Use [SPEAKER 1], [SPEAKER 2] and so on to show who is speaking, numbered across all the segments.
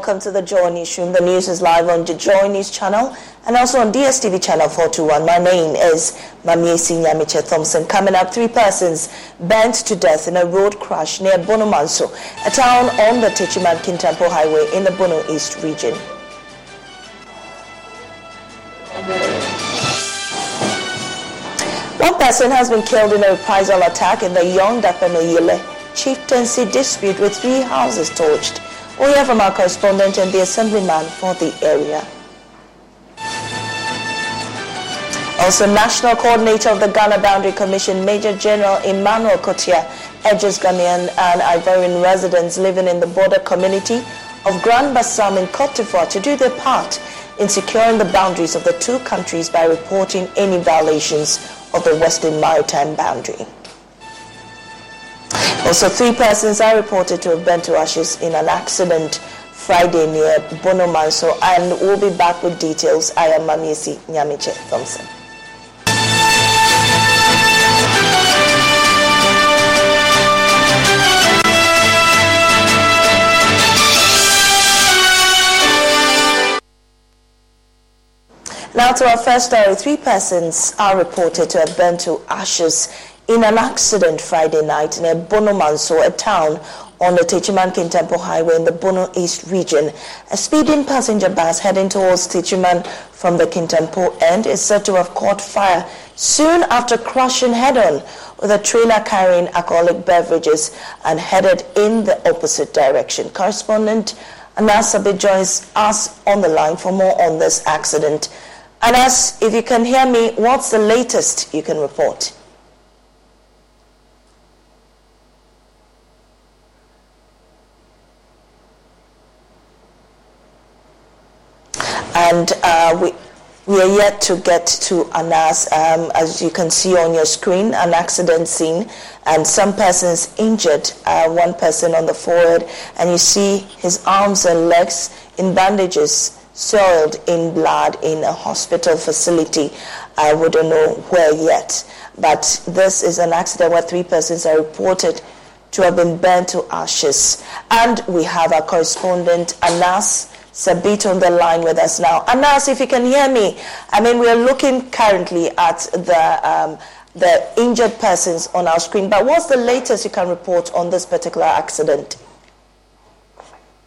[SPEAKER 1] Welcome to the Joy Newsroom. The news is live on the Joy News channel and also on DSTV channel 421. My name is Mamiesi Nyamiche Thompson. Coming up, three persons burnt to death in a road crash near Bonomanso, a town on the Techiman Kintampo Highway in the Bono East region. One person has been killed in a reprisal attack in the Yong Dakpemyili chieftaincy dispute with three houses torched. We hear from our correspondent and the assemblyman for the area. Also, National Coordinator of the Ghana Boundary Commission, Major General Emmanuel Kotia, urges Ghanaian and Ivorian residents living in the border community of Grand Bassam in Cote d'Ivoire to do their part in securing the boundaries of the two countries by reporting any violations of the Western Maritime Boundary. Also, three persons are reported to have burned to ashes in an accident Friday near Bonomanso, and we'll be back with details. I am Mamiesi Nyamiche Thompson. Now to our first story. Three persons are reported to have burned to ashes in an accident Friday night near Bonomanso, a town on the Techiman Kintampo Highway in the Bono East region. A speeding passenger bus heading towards Techiman from the Kintampo end is said to have caught fire soon after crashing head-on with a trailer carrying alcoholic beverages and headed in the opposite direction. Correspondent Anas Sabit joins us on the line for more on this accident. Anas, if you can hear me, what's the latest you can report? And uh, we we are yet to get to Anas. Um, as you can see on your screen, an accident scene, and some persons injured. Uh, one person on the forehead, and you see his arms and legs in bandages, soiled in blood in a hospital facility. I wouldn't know where yet, but this is an accident where three persons are reported to have been burnt to ashes. And we have our correspondent Anas Sabit on the line with us now. Anas, if you can hear me, I mean, we're looking currently at the, um, the injured persons on our screen, but what's the latest you can report on this particular accident?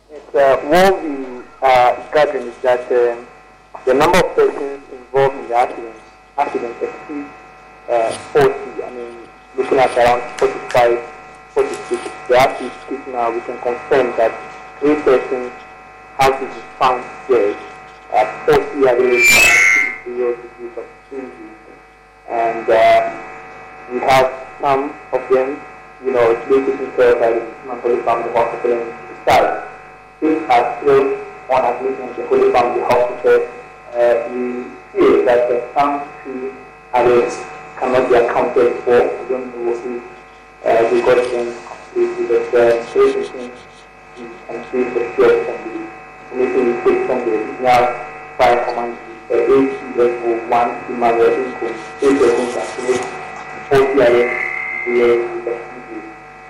[SPEAKER 2] It's, uh, what we are gathering is that um, the number of persons involved in the accident, accident exceeds uh, 40. I mean, looking at around 45, 46. The accident now, we can confirm that three persons have been found dead at 40 available serious disease of injury. And uh, we have some of them, you know, taken care of by the Hospital in the south. These are still on at the Holy Family Hospital. Uh, we feel that uh, some two others cannot be accounted for. We don't know if uh, we got them completely, but uh, patients and treat the cure from the anything take from the original file command ATFO1 Imagine Info, ATFO Translate, OPIS, DA,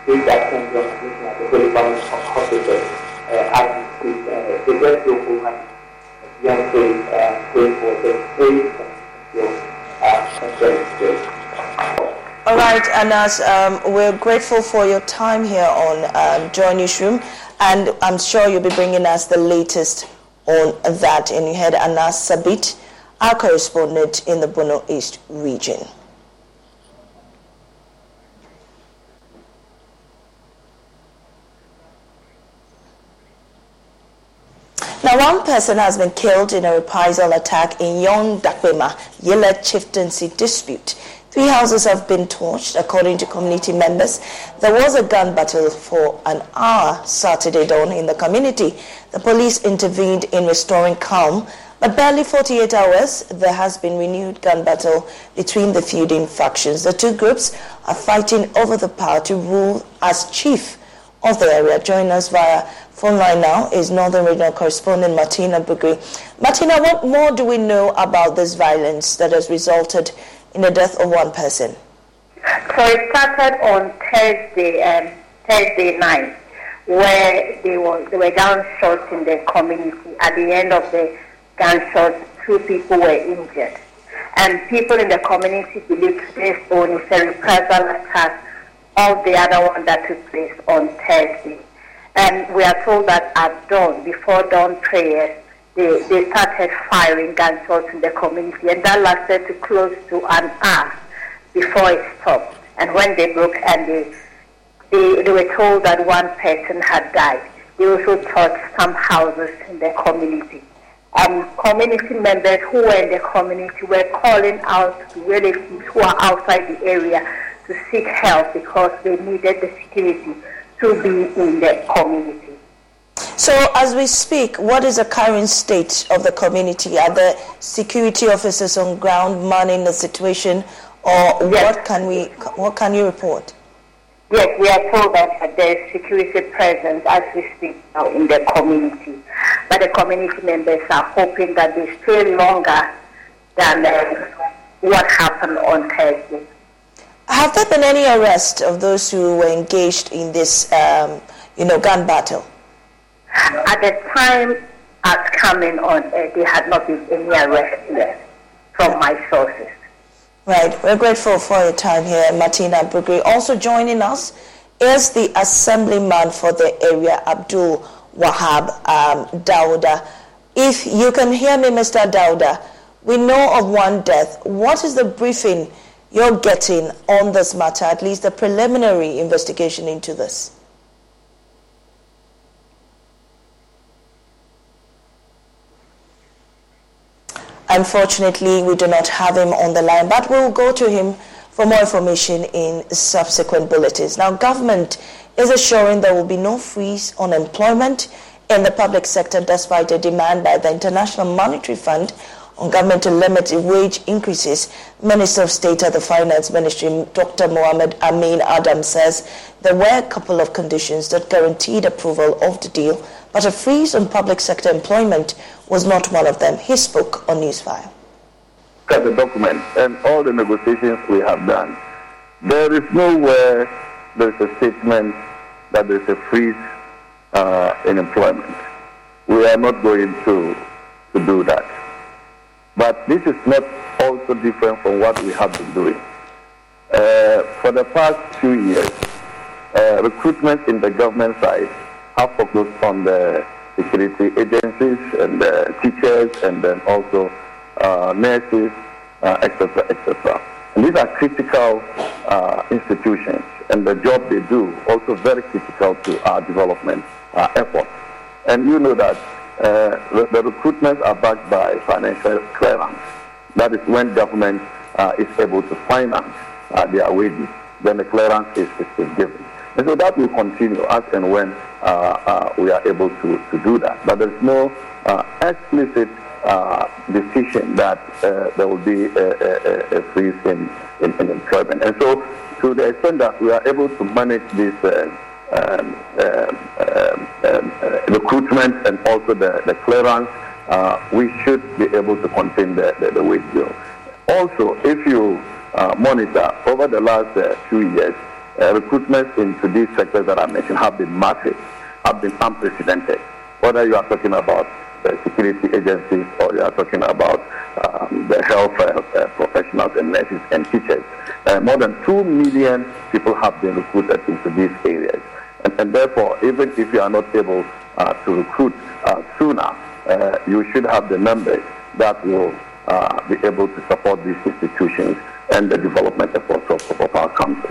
[SPEAKER 2] This that comes from looking at the Holy Family Hospital uh, as.
[SPEAKER 1] All right, Anas, um, we're grateful for your time here on um, Joy Newsroom. And I'm sure you'll be bringing us the latest on that. And you had Anas Sabit, our correspondent in the Bono East region. Now, one person has been killed in a reprisal attack in Yong Dakbema, Yela Chieftaincy dispute. Three houses have been torched, according to community members. There was a gun battle for an hour Saturday dawn in the community. The police intervened in restoring calm, but barely 48 hours, there has been renewed gun battle between the feuding factions. The two groups are fighting over the power to rule as chief of the area. Join us via phone line now is Northern Regional Correspondent Martina Bugri. Martina, what more do we know about this violence that has resulted in the death of one person?
[SPEAKER 3] So it started on Thursday, um, Thursday night where they were, there were gunshots in the community. At the end of the gunshots, two people were injured. And people in the community believe this one is a reprisal attack of the other one that took place on Thursday. And we are told that at dawn, before dawn prayers, they, they started firing gunshots in the community, and that lasted to close to an hour before it stopped. And when they broke and they, they, they were told that one person had died, they also touched some houses in the community. Um, community members who were in the community were calling out to relatives who are outside the area to seek help because they needed the security to be in the community.
[SPEAKER 1] So, as we speak, what is the current state of the community? Are the security officers on ground manning the situation, or yes. what can we, what can you report?
[SPEAKER 3] Yes, we are told that there is security presence as we speak now in the community, but the community members are hoping that they stay longer than uh, what happened on Thursday.
[SPEAKER 1] Have there been any arrest of those who were engaged in this, um, you know, gun battle?
[SPEAKER 3] At the time as coming on, uh, there had not been any arrest yet from my sources.
[SPEAKER 1] Right. We're grateful for your time here, Martina Bugri. Also joining us is the assemblyman for the area, Abdul Wahab um, Dauda. If you can hear me, Mr. Dauda, we know of one death. What is the briefing you're getting on this matter, at least the preliminary investigation into this? Unfortunately, we do not have him on the line, but we'll go to him for more information in subsequent bulletins. Now, government is assuring there will be no freeze on employment in the public sector despite a demand by the International Monetary Fund on government to limit wage increases. Minister of State at the Finance Ministry, Dr. Mohamed Amin Adam, says there were a couple of conditions that guaranteed approval of the deal, but a freeze on public sector employment was not one of them. He spoke on Newsfile.
[SPEAKER 4] Look at the document and all the negotiations we have done. There is nowhere there is a statement that there is a freeze uh, in employment. We are not going to, to do that. But this is not also different from what we have been doing. Uh, for the past two years, uh, recruitment in the government side have focused on the security agencies and the teachers and then also uh, nurses, etc., uh, etc. And these are critical uh, institutions, and the job they do also very critical to our development uh, efforts. And you know that the, the, recruitments are backed by financial clearance. That is when government is able to finance their wages. Then the clearance is, is, is given. And so that will continue as and when uh, uh, we are able to, to do that. But there's no uh, explicit uh, decision that uh, there will be a, a, a freeze in, in, in, employment. And so to the extent that we are able to manage this uh, um, um, um, recruitment and also the, the clearance, we should be able to contain the, the, the wage bill. Also, if you monitor over the last few years, uh, recruitments into these sectors that I mentioned have been massive, have been unprecedented. Whether you are talking about the security agencies or you are talking about um, the health uh, uh, professionals and nurses and teachers, uh, more than 2 million people have been recruited into these areas. And, and therefore, even if you are not able uh, to recruit uh, sooner, you should have the numbers that will be able to support these institutions and the development efforts of, of our country.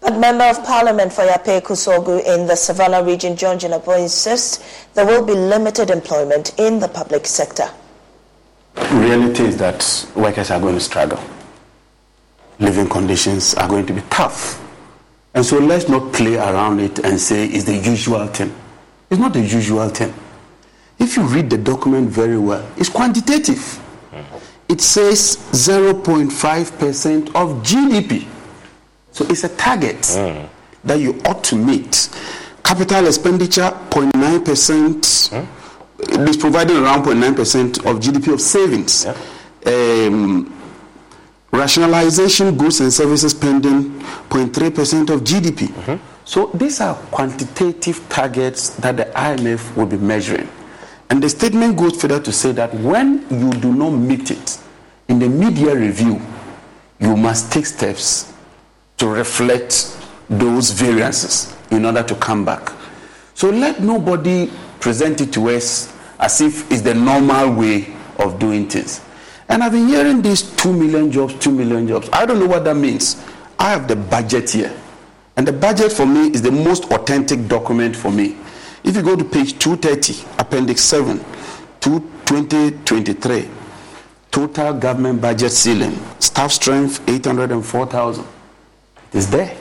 [SPEAKER 1] But Member of Parliament for Yapei Kusawgu in the Savannah region, John Jinapor, insists there will be limited employment in the public sector.
[SPEAKER 5] reality is that workers are going to struggle. Living conditions are going to be tough. And so let's not play around it and say it's the usual thing. It's not the usual thing. If you read the document very well, it's quantitative. It says 0.5% of GDP. So it's a target mm. that you ought to meet. Capital expenditure 0.9 percent. Mm. It's providing around 0.9 percent of GDP of savings. Yeah. Um, rationalization goods and services spending 0.3 percent of GDP. Mm-hmm. So these are quantitative targets that the IMF will be measuring. And the statement goes further to say that when you do not meet it in the mid-year review, you must take steps to reflect those variances in order to come back. So let nobody present it to us as if it's the normal way of doing things. And I've been hearing these 2 million jobs, 2 million jobs. I don't know what that means. I have the budget here. And the budget for me is the most authentic document for me. If you go to page 230, Appendix 7, 2023, total government budget ceiling, staff strength 804,000. It is there.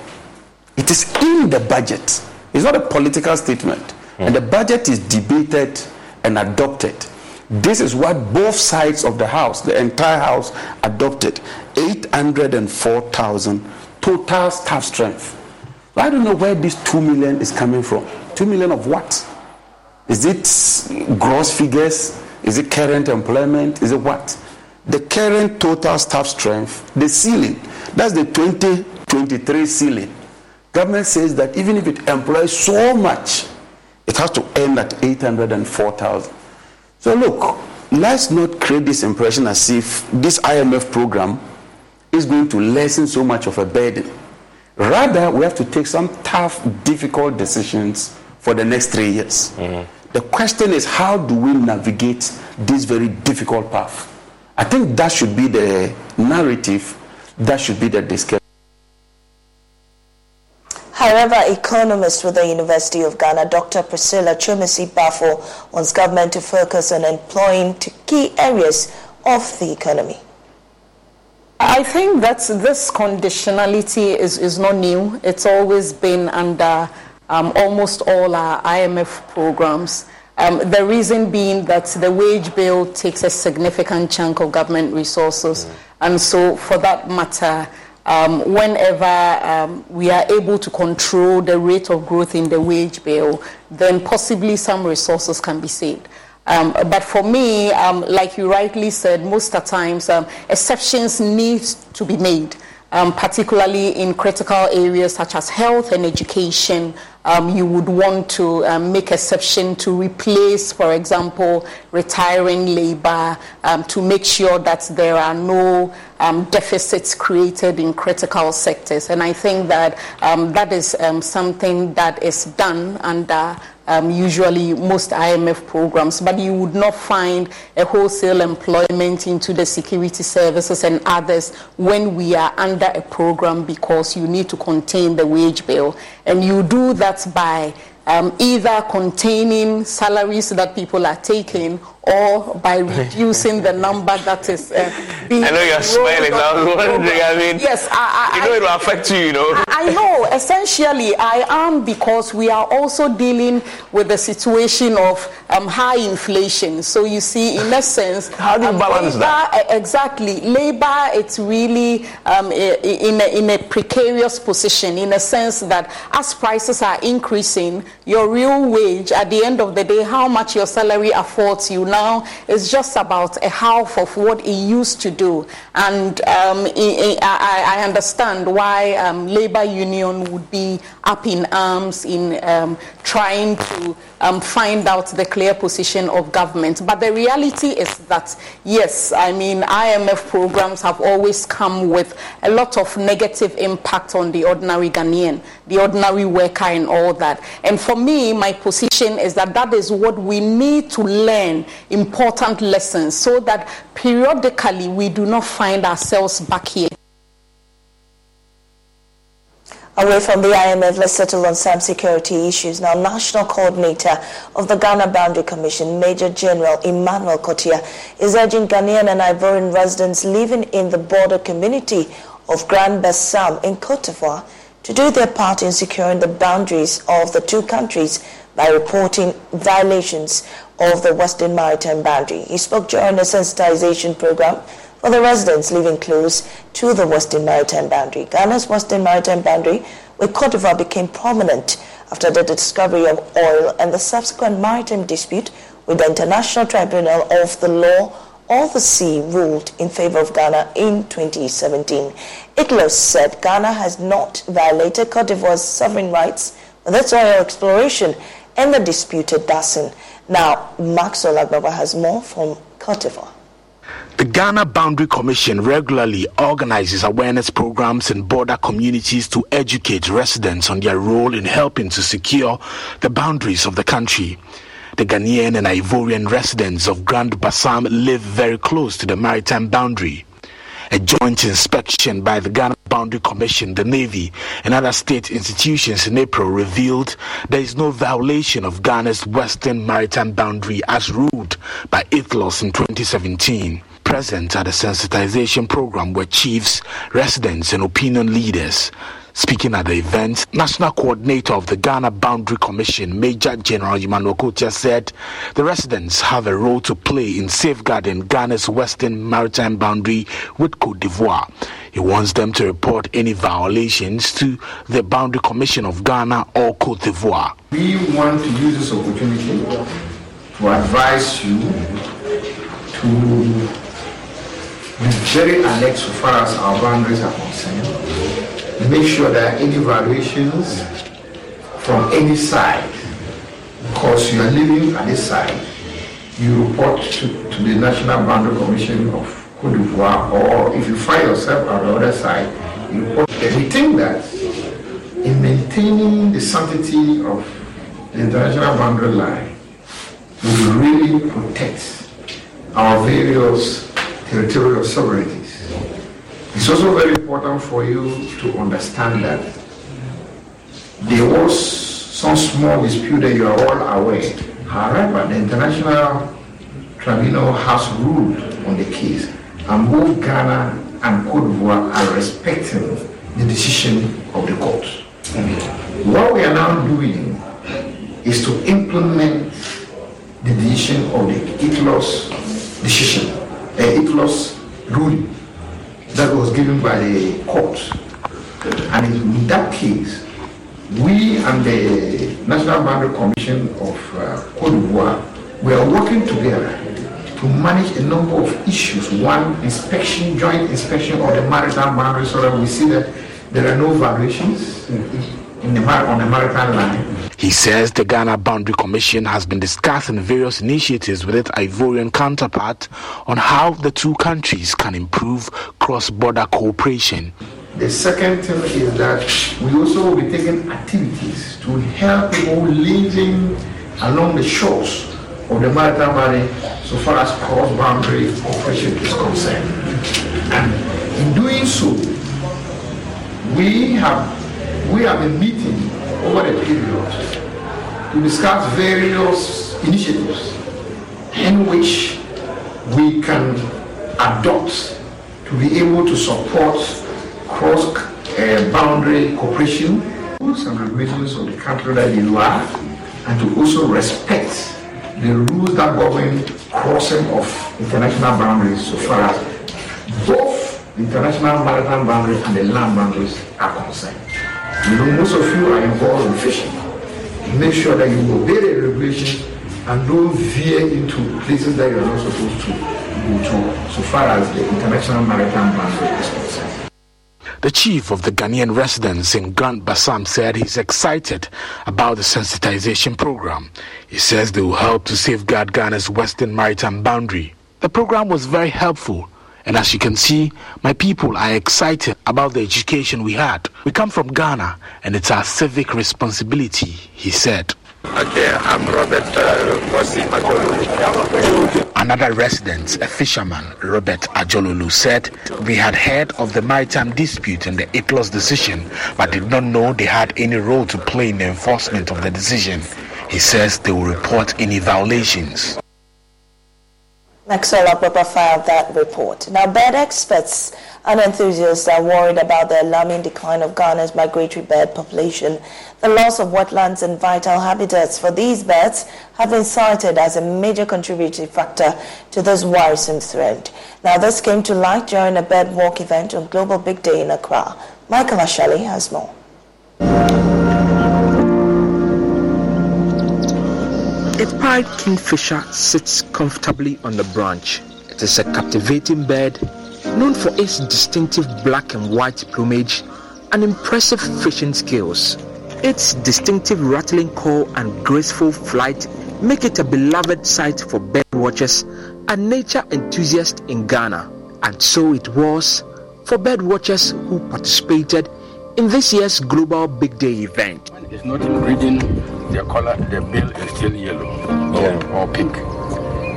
[SPEAKER 5] It is in the budget. It's not a political statement. Mm. And the budget is debated and adopted. This is what both sides of the House, the entire House, adopted 804,000 total staff strength. I don't know where this 2 million is coming from. 2 million of what? Is it gross figures? Is it current employment? Is it what? The current total staff strength, the ceiling, that's the 2023 ceiling. Government says that even if it employs so much, it has to end at 804,000. So look, let's not create this impression as if this IMF program is going to lessen so much of a burden. Rather, we have to take some tough, difficult decisions for the next three years. Mm-hmm. The question is, how do we navigate this very difficult path? I think that should be the narrative, that should be the discussion.
[SPEAKER 1] However, economist with the University of Ghana, Dr. Priscilla Twumasi Baffour, wants government to focus on employing key areas of the economy.
[SPEAKER 6] I think that this conditionality is, is not new. It's always been under um, almost all our IMF programs. Um, the reason being that the wage bill takes a significant chunk of government resources. Mm. And so, for that matter, um, whenever um, we are able to control the rate of growth in the wage bill, then possibly some resources can be saved. Um, but for me, um, like you rightly said, most of the times um, exceptions need to be made, um, particularly in critical areas such as health and education, um, you would want to um, make exception to replace, for example, retiring labor um, to make sure that there are no um, deficits created in critical sectors. And I think that um, that is um, something that is done under um, usually most IMF programs, but you would not find a wholesale employment into the security services and others when we are under a program because you need to contain the wage bill. And you do that by um, either containing salaries that people are taking or by reducing the number that is uh,
[SPEAKER 7] being. I know you're smiling. I was wondering. I mean,
[SPEAKER 6] yes, I,
[SPEAKER 7] I, you know it will affect you. You know.
[SPEAKER 6] I, I know. Essentially, I am because we are also dealing with the situation of um, high inflation. So you see, in essence,
[SPEAKER 7] how do you um, balance
[SPEAKER 6] labor,
[SPEAKER 7] that?
[SPEAKER 6] Exactly, labor. It's really um, in a, in a precarious position in a sense that as prices are increasing, your real wage at the end of the day, how much your salary affords you now is just about a half of what it used to do. And um, I, I, understand why um, labor union would be up in arms in um, trying to um, find out the clear position of government. But the reality is that, yes, I mean, IMF programs have always come with a lot of negative impact on the ordinary Ghanaian, the ordinary worker, and all that. And for me, my position is that that is what we need to learn important lessons so that periodically we do not find ourselves back here.
[SPEAKER 1] Away from the IMF, let's settle on some security issues. Now, National Coordinator of the Ghana Boundary Commission, Major General Emmanuel Kotia, is urging Ghanaian and Ivorian residents living in the border community of Grand Bassam in Cote d'Ivoire to do their part in securing the boundaries of the two countries by reporting violations of the Western Maritime Boundary. He spoke during a sensitization program for the residents living close to the Western Maritime Boundary. Ghana's Western Maritime Boundary with Cote d'Ivoire became prominent after the discovery of oil and the subsequent maritime dispute with the International Tribunal of the Law all the sea ruled in favor of Ghana in 2017. ITLOS said Ghana has not violated Cote d'Ivoire's sovereign rights with its oil exploration and the disputed Dasin. Now, Maxwell Agbaba has more from Cote d'Ivoire.
[SPEAKER 8] The Ghana Boundary Commission regularly organizes awareness programs in border communities to educate residents on their role in helping to secure the boundaries of the country. The Ghanaian and Ivorian residents of Grand Bassam live very close to the maritime boundary. A joint inspection by the Ghana Boundary Commission, the Navy, and other state institutions in April revealed there is no violation of Ghana's western maritime boundary as ruled by ITLOS in 2017 present at the sensitization program were chiefs, residents, and opinion leaders. Speaking at the event, National Coordinator of the Ghana Boundary Commission, Major General Emmanuel Kotia, said the residents have a role to play in safeguarding Ghana's western maritime boundary with Cote d'Ivoire. He wants them to report any violations to the Boundary Commission of Ghana or Cote d'Ivoire.
[SPEAKER 9] We want to use this opportunity to advise you to be very alert so far as our boundaries are concerned. Make sure that any violations from any side, because you are living at this side, you report to, to the National Boundary Commission of Cote d'Ivoire, or if you find yourself on the other side, you report. We think that in maintaining the sanctity of the international boundary line, we will really protect our various territorial sovereignties. It's also very important for you to understand that there was some small dispute that you are all aware. However, the International Tribunal has ruled on the case, and both Ghana and Cote d'Ivoire are respecting the decision of the court. What we are now doing is to implement the decision of the ITLOS decision a ITLOS ruling that was given by the court. And in that case, we and the National Boundary Commission of uh, Cote d'Ivoire we are working together to manage a number of issues. One, inspection, joint inspection of the maritime boundary so that we see that there are no violations in the, on the maritime line.
[SPEAKER 8] He says the Ghana Boundary Commission has been discussing various initiatives with its Ivorian counterpart on how the two countries can improve cross border cooperation.
[SPEAKER 9] The second thing is that we also will be taking activities to help people living along the shores of the maritime valley so far as cross boundary cooperation is concerned. And in doing so, we have we have been meeting over the period to discuss various initiatives in which we can adopt to be able to support cross uh, boundary cooperation and regulations of the country that you are and to also respect the rules that govern crossing of international boundaries so far as both international maritime boundaries and the land boundaries are concerned. You know, most of you are involved in fishing. Make sure that you obey the regulations and don't veer into places that you're not supposed to go to so far as the international maritime boundary is concerned.
[SPEAKER 8] The chief of the Ghanaian residents in Grand Bassam said he's excited about the sensitization program. He says they will help to safeguard Ghana's western maritime boundary. The program was very helpful and as you can see, my people are excited about the education we had. We come from Ghana, and it's our civic responsibility, he said.
[SPEAKER 10] Okay, I'm Robert uh,
[SPEAKER 8] Another resident, a fisherman, Robert Ajolulu, said we had heard of the maritime dispute and the ITLOS decision, but did not know they had any role to play in the enforcement of the decision. He says they will report any violations.
[SPEAKER 1] Maxwell Agbaba filed that report. Now, bird experts and enthusiasts are worried about the alarming decline of Ghana's migratory bird population. The loss of wetlands and vital habitats for these birds have been cited as a major contributing factor to this worrisome trend. Now, this came to light during a bird walk event on Global Big Day in Accra. Michael Ashali has more.
[SPEAKER 11] A pied kingfisher sits comfortably on the branch. It It is a captivating bird known for its distinctive black and white plumage and impressive fishing skills. Its distinctive rattling call and graceful flight make it a beloved sight for bird watchers and nature enthusiasts in Ghana. And so it was for bird watchers who participated in this year's Global Big Day event.
[SPEAKER 5] It's not in breeding, the color, the bill is still yellow or, yeah. or pink.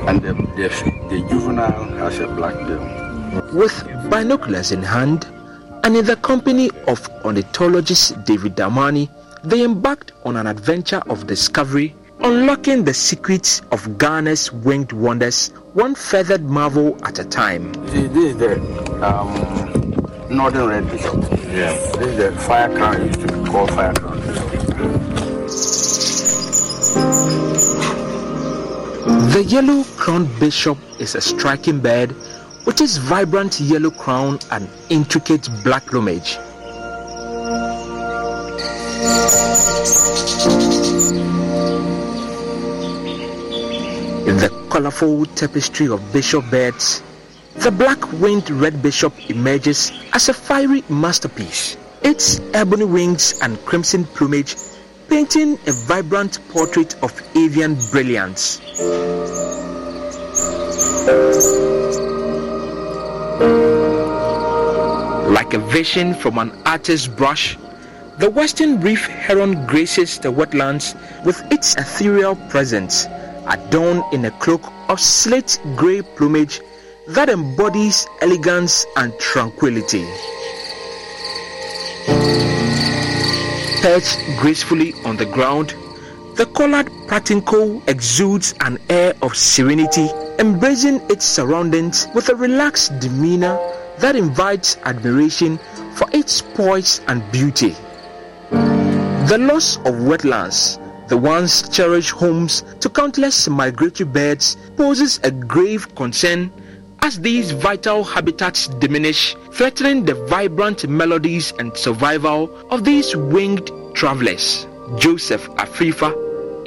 [SPEAKER 5] And the, the, the juvenile has a black bill.
[SPEAKER 11] With binoculars in hand, and in the company of ornithologist David Damani, they embarked on an adventure of discovery, unlocking the secrets of Ghana's winged wonders, one feathered marvel at a time.
[SPEAKER 5] See, this is the um, northern red bishop. Yeah. This is the fire crown, used to be
[SPEAKER 11] The yellow crowned bishop is a striking bird with its vibrant yellow crown and intricate black plumage. In the colorful tapestry of bishop birds, the black-winged red bishop emerges as a fiery masterpiece. Its ebony wings and crimson plumage painting a vibrant portrait of avian brilliance. Like a vision from an artist's brush, the western reef heron graces the wetlands with its ethereal presence, adorned in a cloak of slate gray plumage that embodies elegance and tranquility. Perched gracefully on the ground, the collared pratincole exudes an air of serenity embracing its surroundings with a relaxed demeanor that invites admiration for its poise and beauty. The loss of wetlands, the once cherished homes to countless migratory birds, poses a grave concern as these vital habitats diminish, threatening the vibrant melodies and survival of these winged travelers. Joseph Afrifa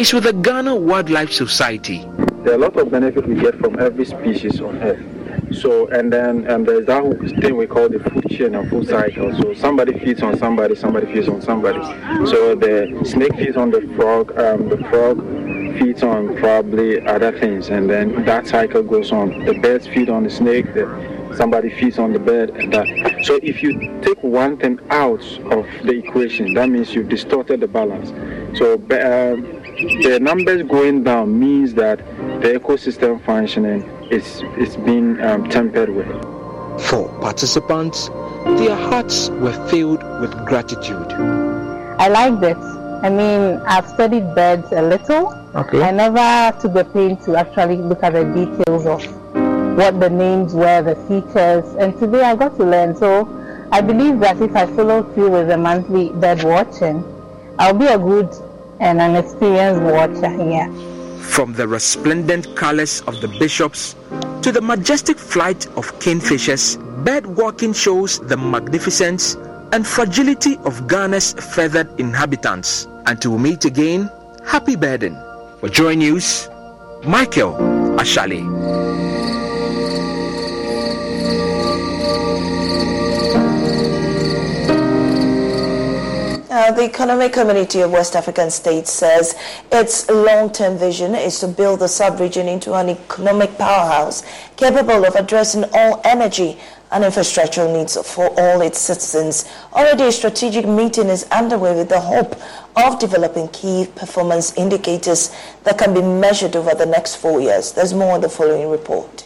[SPEAKER 11] is with the Ghana Wildlife Society.
[SPEAKER 12] There are a lot of benefits we get from every species on Earth. So, and then um, there's that thing we call the food chain and food cycle. So, somebody feeds on somebody, somebody feeds on somebody. So, the snake feeds on the frog, um, the frog feeds on probably other things, and then that cycle goes on. The birds feed on the snake, the, somebody feeds on the bird, and that. So, if you take one thing out of the equation, that means you've distorted the balance. So, um, the numbers going down means that the ecosystem functioning is, is being um, tempered with.
[SPEAKER 11] For participants, their hearts were filled with gratitude.
[SPEAKER 13] I like this. I mean, I've studied birds a little. Okay. I never took the pain to actually look at the details of what the names were, the features, and today I got to learn. So I believe that if I follow through with the monthly bird watching, I'll be a good and an experienced watcher here.
[SPEAKER 11] From the resplendent colors of the bishops to the majestic flight of kingfishers, bird walking shows the magnificence and fragility of Ghana's feathered inhabitants. Until we meet again, happy birding. For Joy News, Michael Ashali.
[SPEAKER 1] Uh, the Economic Community of West African States says its long-term vision is to build the sub-region into an economic powerhouse capable of addressing all energy and infrastructural needs for all its citizens. Already a strategic meeting is underway with the hope of developing key performance indicators that can be measured over the next four years. There's more in the following report.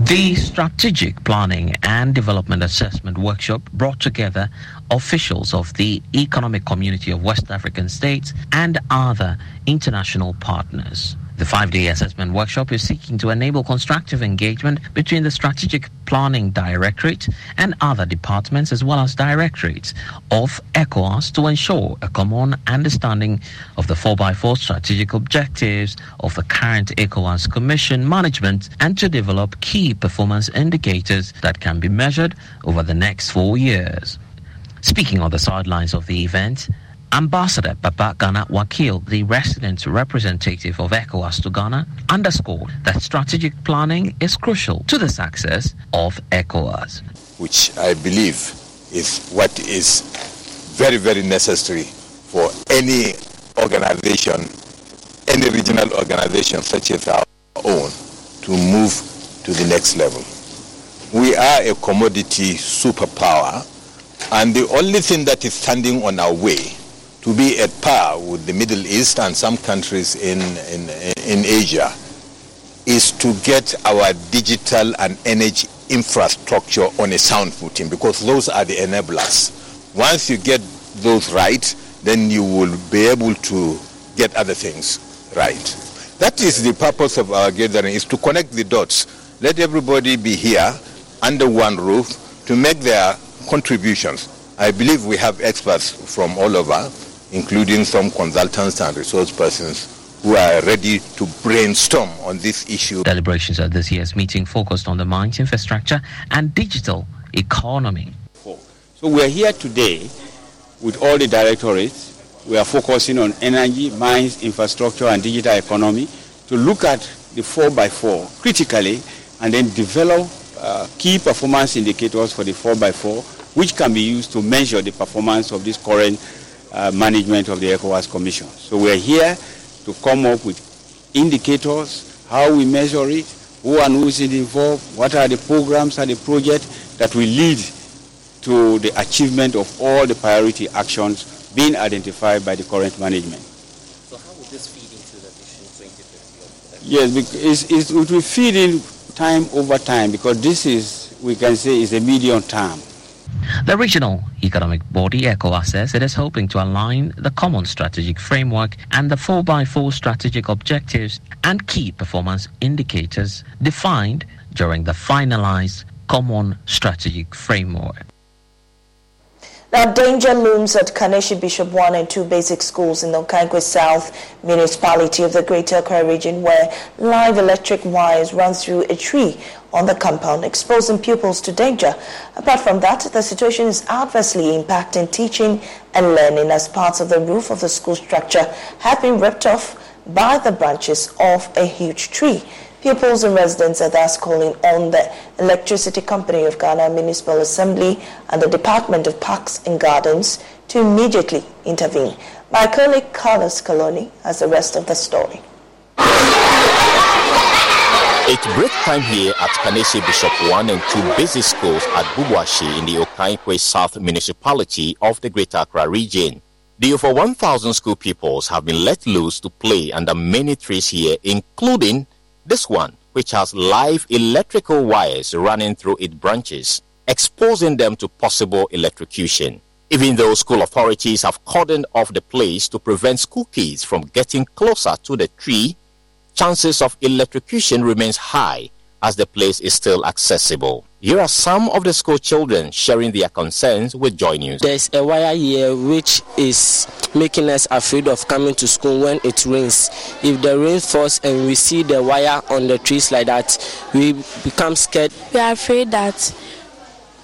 [SPEAKER 14] The Strategic Planning and Development Assessment Workshop brought together officials of the Economic Community of West African States and other international partners. The five day assessment workshop is seeking to enable constructive engagement between the Strategic Planning Directorate and other departments as well as directorates of ECOWAS to ensure a common understanding of the 4x4 strategic objectives of the current ECOWAS Commission management and to develop key performance indicators that can be measured over the next four years. Speaking on the sidelines of the event, Ambassador Baba Gana Wakil, the resident representative of ECOWAS to Ghana, underscored that strategic planning is crucial to the success of ECOWAS.
[SPEAKER 9] Which I believe is what is very, very necessary for any organization, any regional organization such as our own, to move to the next level. We are a commodity superpower, and the only thing that is standing on our way to be at par with the Middle East and some countries in, in, in Asia is to get our digital and energy infrastructure on a sound footing because those are the enablers. Once you get those right, then you will be able to get other things right. That is the purpose of our gathering, is to connect the dots. Let everybody be here under one roof to make their contributions. I believe we have experts from all over including some consultants and resource persons who are ready to brainstorm on this issue.
[SPEAKER 14] Deliberations at this year's meeting focused on the mines infrastructure and digital economy.
[SPEAKER 15] So we are here today with all the directorates. We are focusing on energy, mines, infrastructure, and digital economy to look at the 4x4 critically and then develop uh, key performance indicators for the 4x4, which can be used to measure the performance of this current uh, management of the ECOWAS Commission. So we're here to come up with indicators, how we measure it, who and who is involved, what are the programs and the projects that will lead to the achievement of all the priority actions being identified by the current management.
[SPEAKER 16] So how would this feed into the Vision 2050?
[SPEAKER 15] Yes, it's, it will feed in time over time because this is, we can say, is a medium term.
[SPEAKER 14] The regional economic body ECOWAS says it is hoping to align the common strategic framework and the 4x4 strategic objectives and key performance indicators defined during the finalized common strategic framework.
[SPEAKER 1] Now, danger looms at Kaneshie Bishop 1 and 2 basic schools in the Okaikwei South municipality of the Greater Accra region where live electric wires run through a tree on the compound, exposing pupils to danger. Apart from that, the situation is adversely impacting teaching and learning as parts of the roof of the school structure have been ripped off by the branches of a huge tree. Pupils and residents are thus calling on the Electricity Company of Ghana Municipal Assembly and the Department of Parks and Gardens to immediately intervene. My colleague Carlos Calony has the rest of the story.
[SPEAKER 17] It's break time here at Kaneshie Bishop 1 and 2 basic schools at Bubiashie in the Okaikwei South municipality of the Greater Accra region. The over 1,000 school pupils have been let loose to play under many trees here, including this one, which has live electrical wires running through its branches, exposing them to possible electrocution. Even though school authorities have cordoned off the place to prevent school kids from getting closer to the tree, chances of electrocution remains high as the place is still accessible. Here are some of the school children sharing their concerns with Joy News.
[SPEAKER 18] There's a wire here which is making us afraid of coming to school when it rains. If the rain falls and we see the wire on the trees like that, we become scared.
[SPEAKER 19] We are afraid that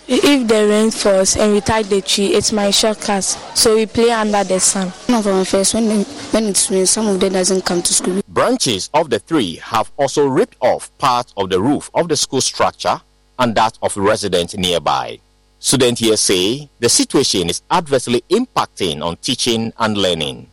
[SPEAKER 19] if the rain falls and we tie the tree, it might shock us. So we play under the sun.
[SPEAKER 20] One of our first, when, when it rains, some of them doesn't come to school.
[SPEAKER 17] Branches of the tree have also ripped off part of the roof of the school structure and that of residents nearby. Students here say the situation is adversely impacting on teaching and learning.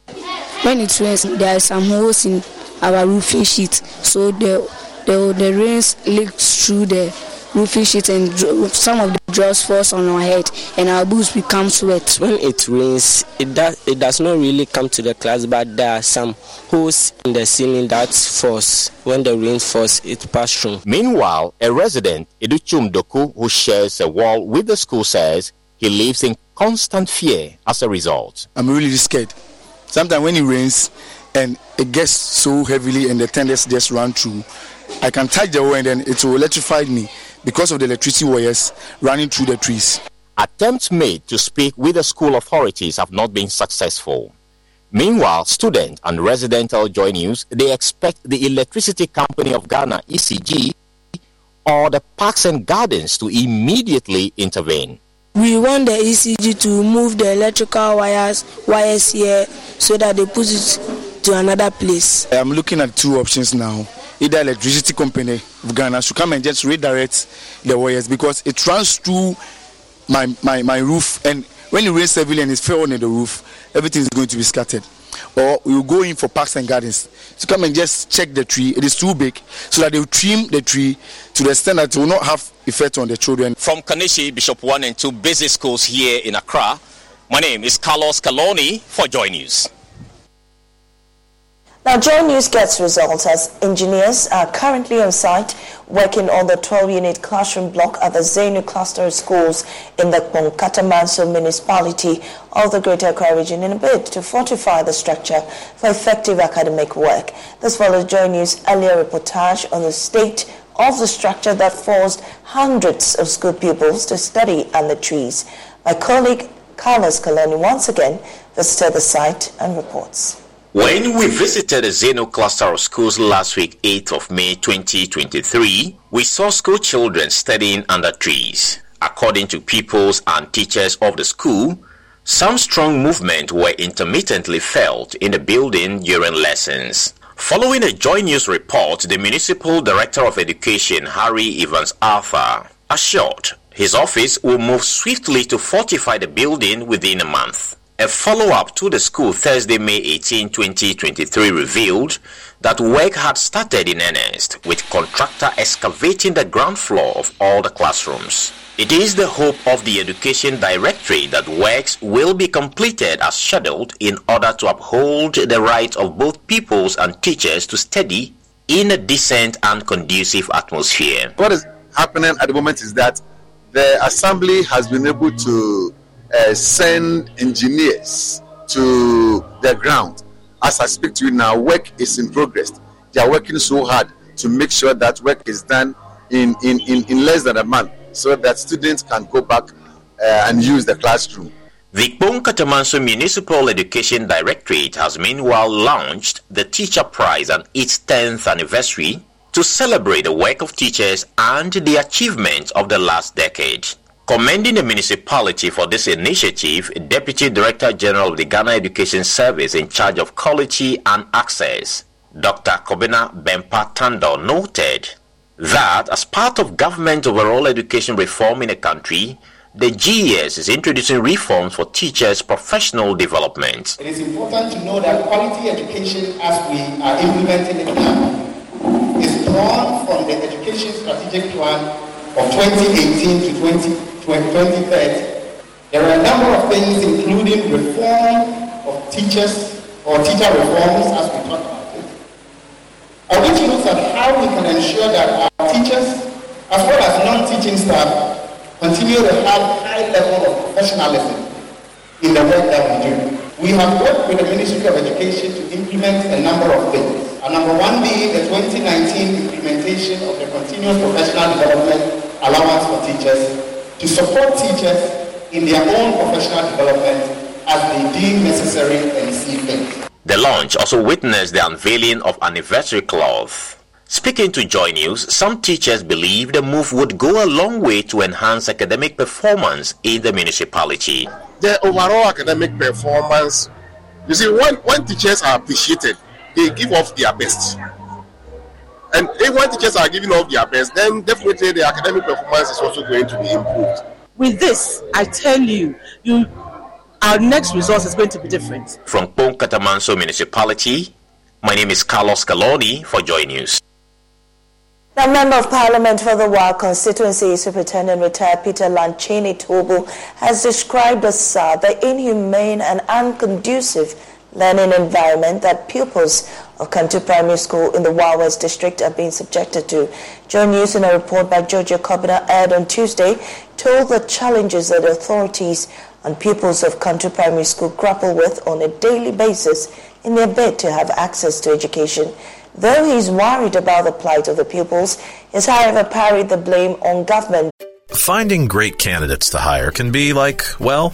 [SPEAKER 20] When it rains, there are some holes in our roofing sheet, so the the, the rains leaks through the roofing sheet and some of the drops falls on our head and our boots become wet.
[SPEAKER 18] When it rains, it does, it does not really come to the class, but there are some holes in the ceiling that falls. When the rain falls, it passes through.
[SPEAKER 17] Meanwhile, a resident, Educhum Doku, who shares a wall with the school, says he lives in constant fear as a result.
[SPEAKER 21] I'm really scared. Sometimes when it rains and it gets so heavily and the tenders just run through, I can touch the wall and then it will electrify me because of the electricity wires running through the trees.
[SPEAKER 17] Attempts made to speak with the school authorities have not been successful. Meanwhile, students and residential joy news, they expect the Electricity Company of Ghana, ECG, or the Parks and Gardens to immediately intervene.
[SPEAKER 20] we want the ECG to move the electrical wires wires here so that they put it to another place.
[SPEAKER 22] I'm looking at two options now. Either electricity company of Ghana should come and just redirect the wires because it runs through my, my, my roof and when it rains heavily and it's fell on the roof, everything is going to be scattered. Or will go in for parks and gardens to come and just check the tree. It is too big, so that they will trim the tree to the extent that it will not have effect on the children.
[SPEAKER 17] From Kaneshie, Bishop 1 and 2 basic schools here in Accra, my name is Carlos Calony for Joy News.
[SPEAKER 1] Now, Joy News gets results as engineers are currently on site working on the 12-unit classroom block at the Zenu cluster of schools in the Kpong-Katamanso municipality of the Greater Accra region in a bid to fortify the structure for effective academic work. This follows Joy News' earlier reportage on the state of the structure that forced hundreds of school pupils to study under trees. My colleague Carlos Calony once again visited the site and reports.
[SPEAKER 17] When we visited the Zeno cluster of schools last week, 8th of May 2023, we saw school children studying under trees. According to pupils and teachers of the school, some strong movement were intermittently felt in the building during lessons. Following a Joy News report, the Municipal Director of Education, Harry Evans Arthur, assured his office will move swiftly to fortify the building within a month. A follow-up to the school Thursday, May 18, 2023 revealed that work had started in earnest with contractor excavating the ground floor of all the classrooms. It is the hope of the Education Directory that works will be completed as scheduled in order to uphold the rights of both pupils and teachers to study in a decent and conducive atmosphere.
[SPEAKER 23] What is happening at the moment is that the assembly has been able to uh, send engineers to the ground. As I speak to you now, work is in progress. They are working so hard to make sure that work is done in, in, in, in less than a month so that students can go back uh, and use the classroom.
[SPEAKER 17] The Kpong-Katamanso Municipal Education Directorate has meanwhile launched the Teacher Prize on its 10th anniversary to celebrate the work of teachers and the achievements of the last decade. Commending the municipality for this initiative, Deputy Director General of the Ghana Education Service in charge of quality and access, Dr. Kobina Bempah Tandoh noted that as part of government overall education reform in the country, the GES is introducing reforms for teachers' professional development.
[SPEAKER 24] It is important to know that quality education as we are implementing it now is drawn from the education strategic plan of 2018 to 20 2030, there are a number of things, including reform of teachers or teacher reforms, as we talked about it, uh, which looks at how we can ensure that our teachers, as well as non-teaching staff, continue to have high level of professionalism in the work that we do. We have worked with the Ministry of Education to implement a number of things. And number one being the 2019 implementation of the Continuous Professional Development Allowance for Teachers to support teachers in their own professional development as they deem necessary and see fit.
[SPEAKER 17] The launch also witnessed the unveiling of anniversary cloth. Speaking to Joy News, some teachers believe the move would go a long way to enhance academic performance in the municipality.
[SPEAKER 23] The overall academic performance, you see, when, when teachers are appreciated, they give off their best. And if when teachers are giving off their best, then definitely the academic performance is also going to be improved.
[SPEAKER 25] With this, I tell you, you our next result is going to be different.
[SPEAKER 17] From Kpong-Katamanso Municipality, my name is Carlos Calony for Joy News.
[SPEAKER 1] The Member of Parliament for the Wa constituency, Superintendent retired Peter Lanchene Toobu, has described as uh, the inhumane and unconducive learning environment that pupils of Kantu Primary School in the Wa West district are being subjected to. Joy News in a report by Georgia Kobina aired on Tuesday told the challenges that authorities and pupils of Kantu Primary School grapple with on a daily basis in their bid to have access to education. Though he is worried about the plight of the pupils, he has however parried the blame on government.
[SPEAKER 26] Finding great candidates to hire can be like, well,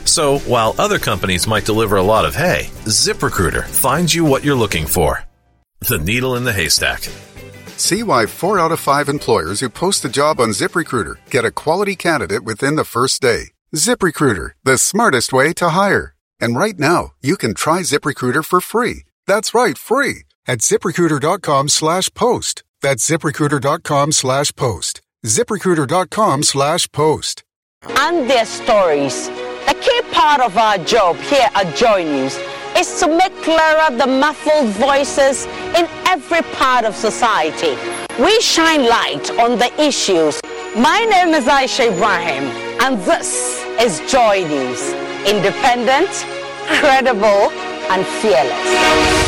[SPEAKER 26] So, while other companies might deliver a lot of hay, ZipRecruiter finds you what you're looking for. The needle in the haystack.
[SPEAKER 27] See why four out of five employers who post a job on ZipRecruiter get a quality candidate within the first day. ZipRecruiter, the smartest way to hire. And right now, you can try ZipRecruiter for free. That's right, free at ziprecruiter.com slash post. That's ziprecruiter.com slash post. ziprecruiter.com slash post.
[SPEAKER 28] And their stories. A key part of our job here at Joy News is to make clearer the muffled voices in every part of society. We shine light on the issues. My name is Aisha Ibrahim, and this is Joy News. Independent, credible, and fearless.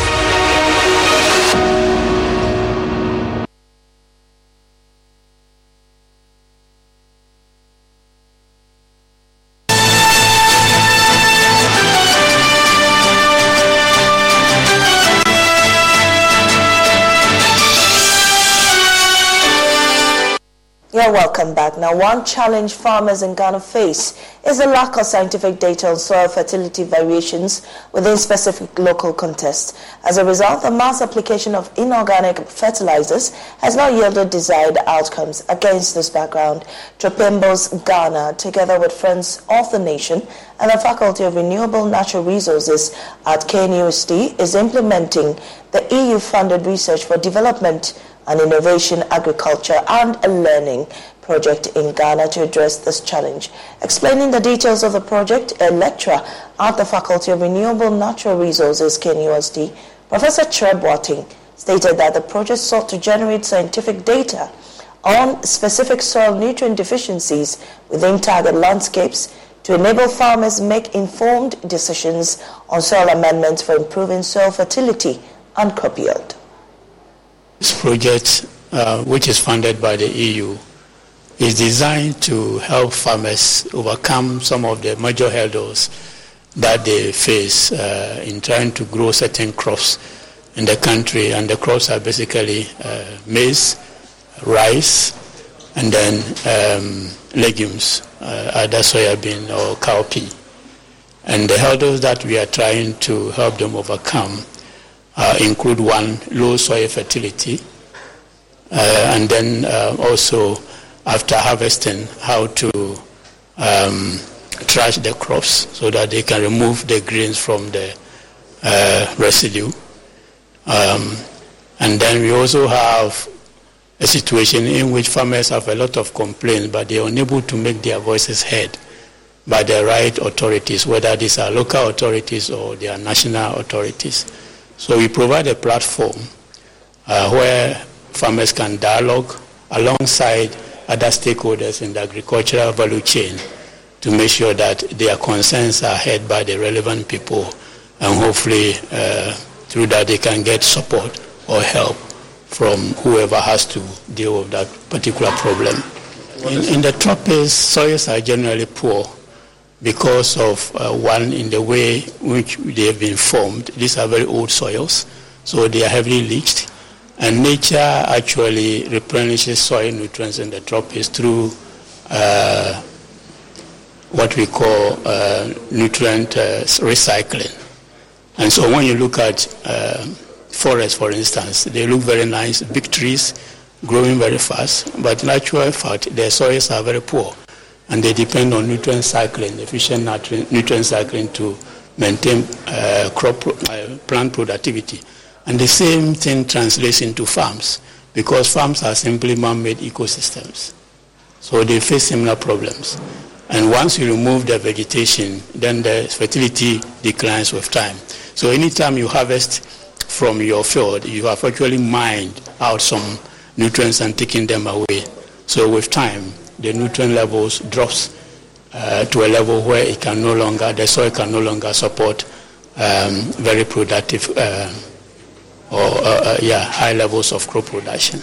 [SPEAKER 1] Welcome back. Now, one challenge farmers in Ghana face is the lack of scientific data on soil fertility variations within specific local contexts. As a result, the mass application of inorganic fertilizers has not yielded desired outcomes. Against this background, Tropenbos Ghana, together with friends of the nation and the Faculty of Renewable Natural Resources at KNUST, is implementing the EU-funded research for development and innovation, agriculture, and a learning project in Ghana to address this challenge. Explaining the details of the project, a lecturer at the Faculty of Renewable Natural Resources, KNUST, Professor Treb stated that the project sought to generate scientific data on specific soil nutrient deficiencies within target landscapes to enable farmers make informed decisions on soil amendments for improving soil fertility and crop yield.
[SPEAKER 29] This project, uh, which is funded by the EU, is designed to help farmers overcome some of the major hurdles that they face uh, in trying to grow certain crops in the country. And the crops are basically uh, maize, rice, and then um, legumes, uh, either soybean or cowpea. And the hurdles that we are trying to help them overcome uh, include one, low soil fertility, uh, and then uh, also after harvesting, how to um, trash the crops so that they can remove the grains from the uh, residue. Um, and then we also have a situation in which farmers have a lot of complaints, but they are unable to make their voices heard by the right authorities, whether these are local authorities or they are national authorities. So we provide a platform uh, where farmers can dialogue alongside other stakeholders in the agricultural value chain to make sure that their concerns are heard by the relevant people and hopefully uh, through that they can get support or help from whoever has to deal with that particular problem. In, in the tropics, soils are generally poor because of uh, one in the way which they have been formed. These are very old soils, so they are heavily leached. And nature actually replenishes soil nutrients in the tropics through uh, what we call uh, nutrient uh, recycling. And so when you look at uh, forests, for instance, they look very nice, big trees growing very fast, but in actual fact, their soils are very poor and they depend on nutrient cycling, efficient nutrient cycling to maintain uh, crop uh, plant productivity. And the same thing translates into farms because farms are simply man-made ecosystems. So they face similar problems. And once you remove the vegetation, then the fertility declines with time. So anytime you harvest from your field, you have actually mined out some nutrients and taken them away. So with time, the nutrient levels drops uh, to a level where it can no longer, the soil can no longer support um, very productive uh, or uh, uh yeah, high levels of crop production.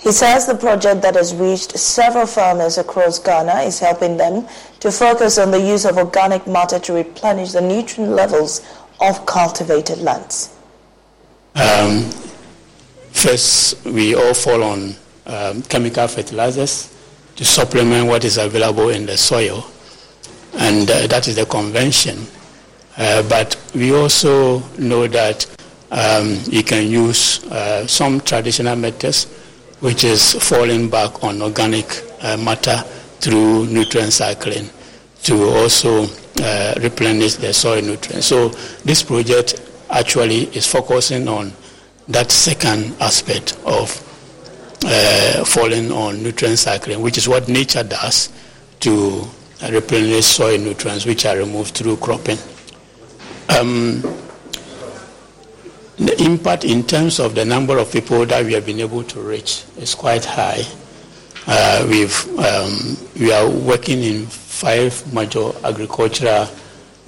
[SPEAKER 1] He says the project that has reached several farmers across Ghana is helping them to focus on the use of organic matter to replenish the nutrient levels of cultivated lands.
[SPEAKER 29] Um, first, we all fall on um, chemical fertilizers to supplement what is available in the soil, and uh, that is the convention. Uh, but we also know that um, you can use uh, some traditional methods which is falling back on organic uh, matter through nutrient cycling to also uh, replenish the soil nutrients. So this project actually is focusing on that second aspect of uh, falling on nutrient cycling, which is what nature does to replenish soil nutrients which are removed through cropping. Um, the impact in terms of the number of people that we have been able to reach is quite high. Uh, we've, um, we are working in five major agricultural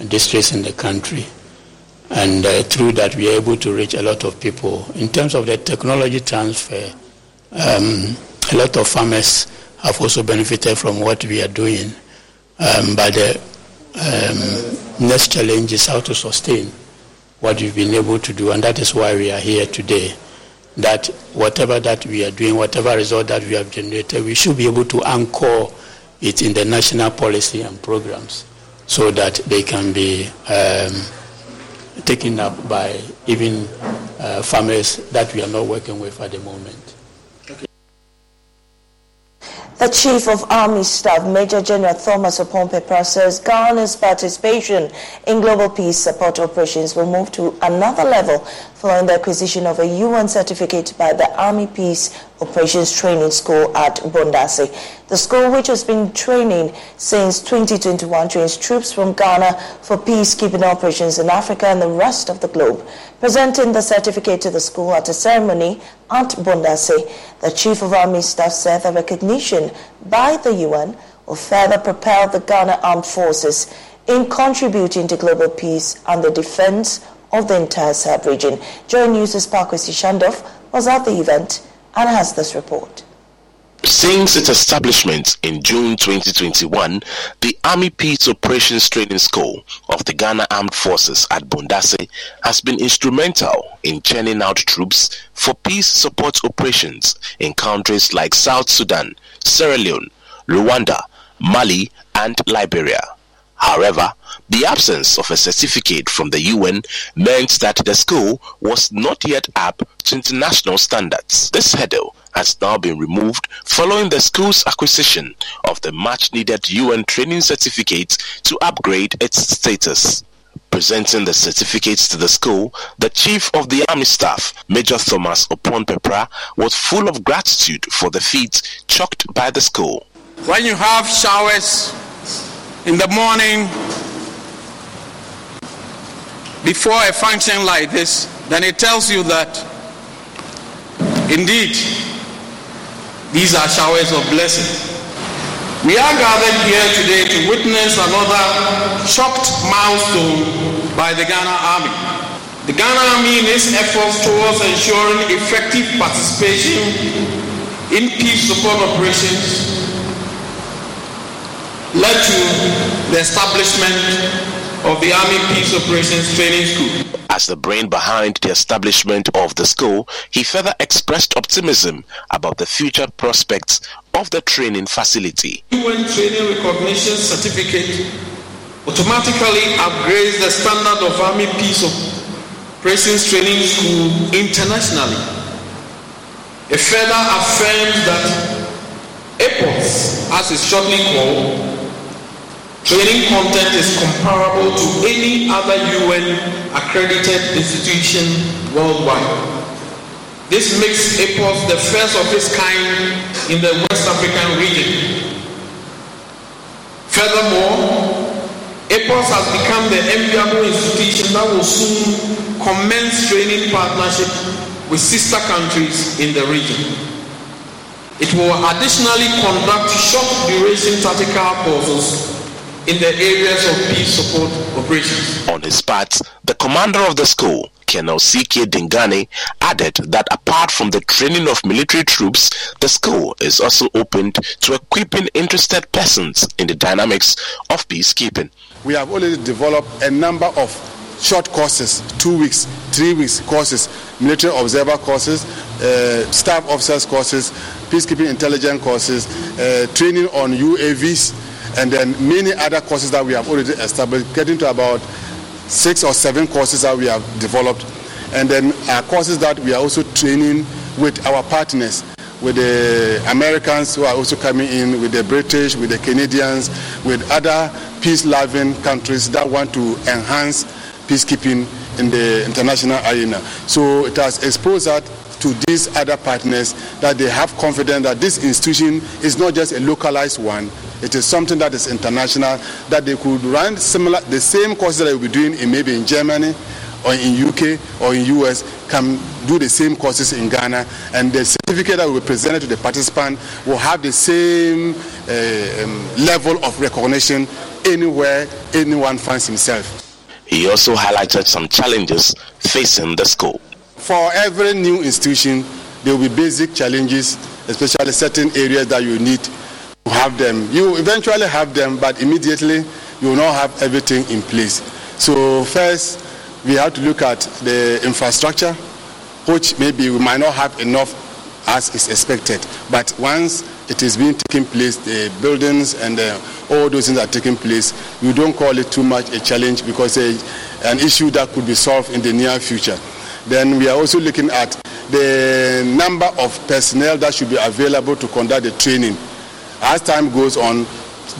[SPEAKER 29] districts in the country. And uh, through that, we are able to reach a lot of people. In terms of the technology transfer, um, a lot of farmers have also benefited from what we are doing. Um, but the um, next challenge is how to sustain what we've been able to do, and that is why we are here today. That whatever that we are doing, whatever result that we have generated, we should be able to anchor it in the national policy and programs so that they can be um, taken up by even uh, farmers that we are not working with at the moment.
[SPEAKER 1] The Chief of Army Staff, Major General Thomas Oppong-Peprah, says Ghana's participation in global peace support operations will move to another level following the acquisition of a UN certificate by the Army Peace Operations Training School at Bundase. The school, which has been training since 2021, trains troops from Ghana for peacekeeping operations in Africa and the rest of the globe. Presenting the certificate to the school at a ceremony at Bundase, the Chief of Army Staff said the recognition by the UN will further propel the Ghana Armed Forces in contributing to global peace and the defense of the entire Sahel region. Joy News' Parkwesi Shandov was at the event and has this report.
[SPEAKER 30] Since its establishment in June 2021, the Army Peace Operations Training School of the Ghana Armed Forces at Bundase has been instrumental in churning out troops for peace support operations in countries like South Sudan, Sierra Leone, Rwanda, Mali, and Liberia. However, the absence of a certificate from the UN meant that the school was not yet up to international standards. This hurdle has now been removed following the school's acquisition of the much needed UN training certificate to upgrade its status. Presenting the certificates to the school, the chief of the army staff, Major Thomas Oppong-Peprah, was full of gratitude for the feat chalked by the school.
[SPEAKER 31] When you have showers in the morning before a function like this, then it tells you that indeed these are showers of blessing. We are gathered here today to witness another shocked milestone by the Ghana Army. The Ghana Army in its efforts towards ensuring effective participation in peace support operations led to the establishment of the Army Peace Operations Training School.
[SPEAKER 30] As the brain behind the establishment of the school, he further expressed optimism about the future prospects of the training facility.
[SPEAKER 31] UN Training Recognition Certificate automatically upgrades the standard of Army Peace Operations Training School internationally. It further affirms that APOS, as it's shortly called, Training content is comparable to any other UN accredited institution worldwide. This makes APOS the first of its kind in the West African region. Furthermore, APOS has become the enviable institution that will soon commence training partnership with sister countries in the region. It will additionally conduct short duration tactical courses in the areas of peace support operations.
[SPEAKER 30] On his part, the commander of the school, Colonel C.K. Dingane added that apart from the training of military troops, the school is also opened to equipping interested persons in the dynamics of peacekeeping.
[SPEAKER 22] We have already developed a number of short courses, two weeks, three weeks courses, military observer courses, uh, staff officers courses, peacekeeping intelligence courses, uh, training on UAVs, and then many other courses that we have already established, getting to about six or seven courses that we have developed. And then our courses that we are also training with our partners, with the Americans who are also coming in, with the British, with the Canadians, with other peace-loving countries that want to enhance peacekeeping in the international arena. So it has exposed that to these other partners that they have confidence that this institution is not just a localized one, it is something that is international, that they could run similar, the same courses that they will be doing in maybe in Germany or in UK or in US can do the same courses in Ghana and the certificate that will be presented to the participant will have the same uh, um, level of recognition anywhere anyone finds himself.
[SPEAKER 30] He also highlighted some challenges facing the school.
[SPEAKER 22] For every new institution, there will be basic challenges, especially certain areas that you need to have them. You eventually have them, but immediately you will not have everything in place. So first, we have to look at the infrastructure, which maybe we might not have enough as is expected. But once it is being taken place, the buildings and uh, all those things are taking place, we don't call it too much a challenge because it's an issue that could be solved in the near future. Then we are also looking at the number of personnel that should be available to conduct the training as time goes on,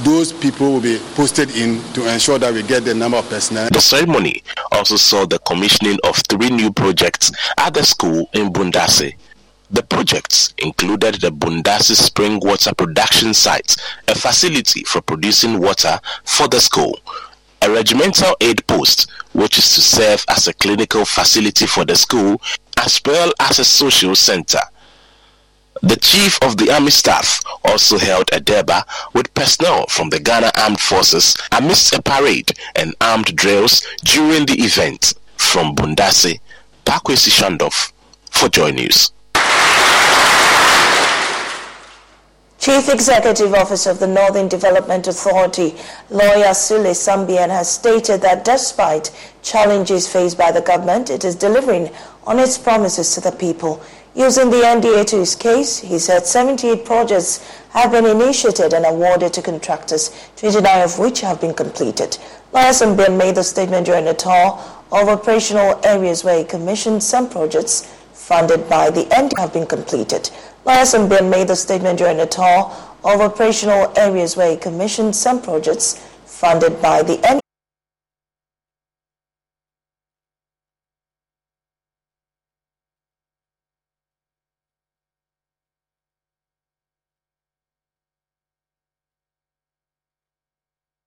[SPEAKER 22] those people will be posted in to ensure that we get the number of personnel.
[SPEAKER 30] The ceremony also saw the commissioning of three new projects at the school in Bundase. The projects included the Bundase Spring Water Production Site, a facility for producing water for the school, a regimental aid post, which is to serve as a clinical facility for the school, as well as a social center. The Chief of the Army Staff also held a durbar with personnel from the Ghana Armed Forces amidst a parade and armed drills during the event. From Bundase, Pakwesi Shandov for Joy News.
[SPEAKER 1] Chief Executive Officer of the Northern Development Authority, lawyer Sule Sambian, has stated that despite challenges faced by the government, it is delivering on its promises to the people. Using the NDA to his case, he said 78 projects have been initiated and awarded to contractors, 29 of which have been completed. Lawyer Sambian made the statement during a tour of operational areas where he commissioned some projects funded by the NDA have been completed. Lawyer Sambian made the statement during a tour of operational areas where he commissioned some projects funded by the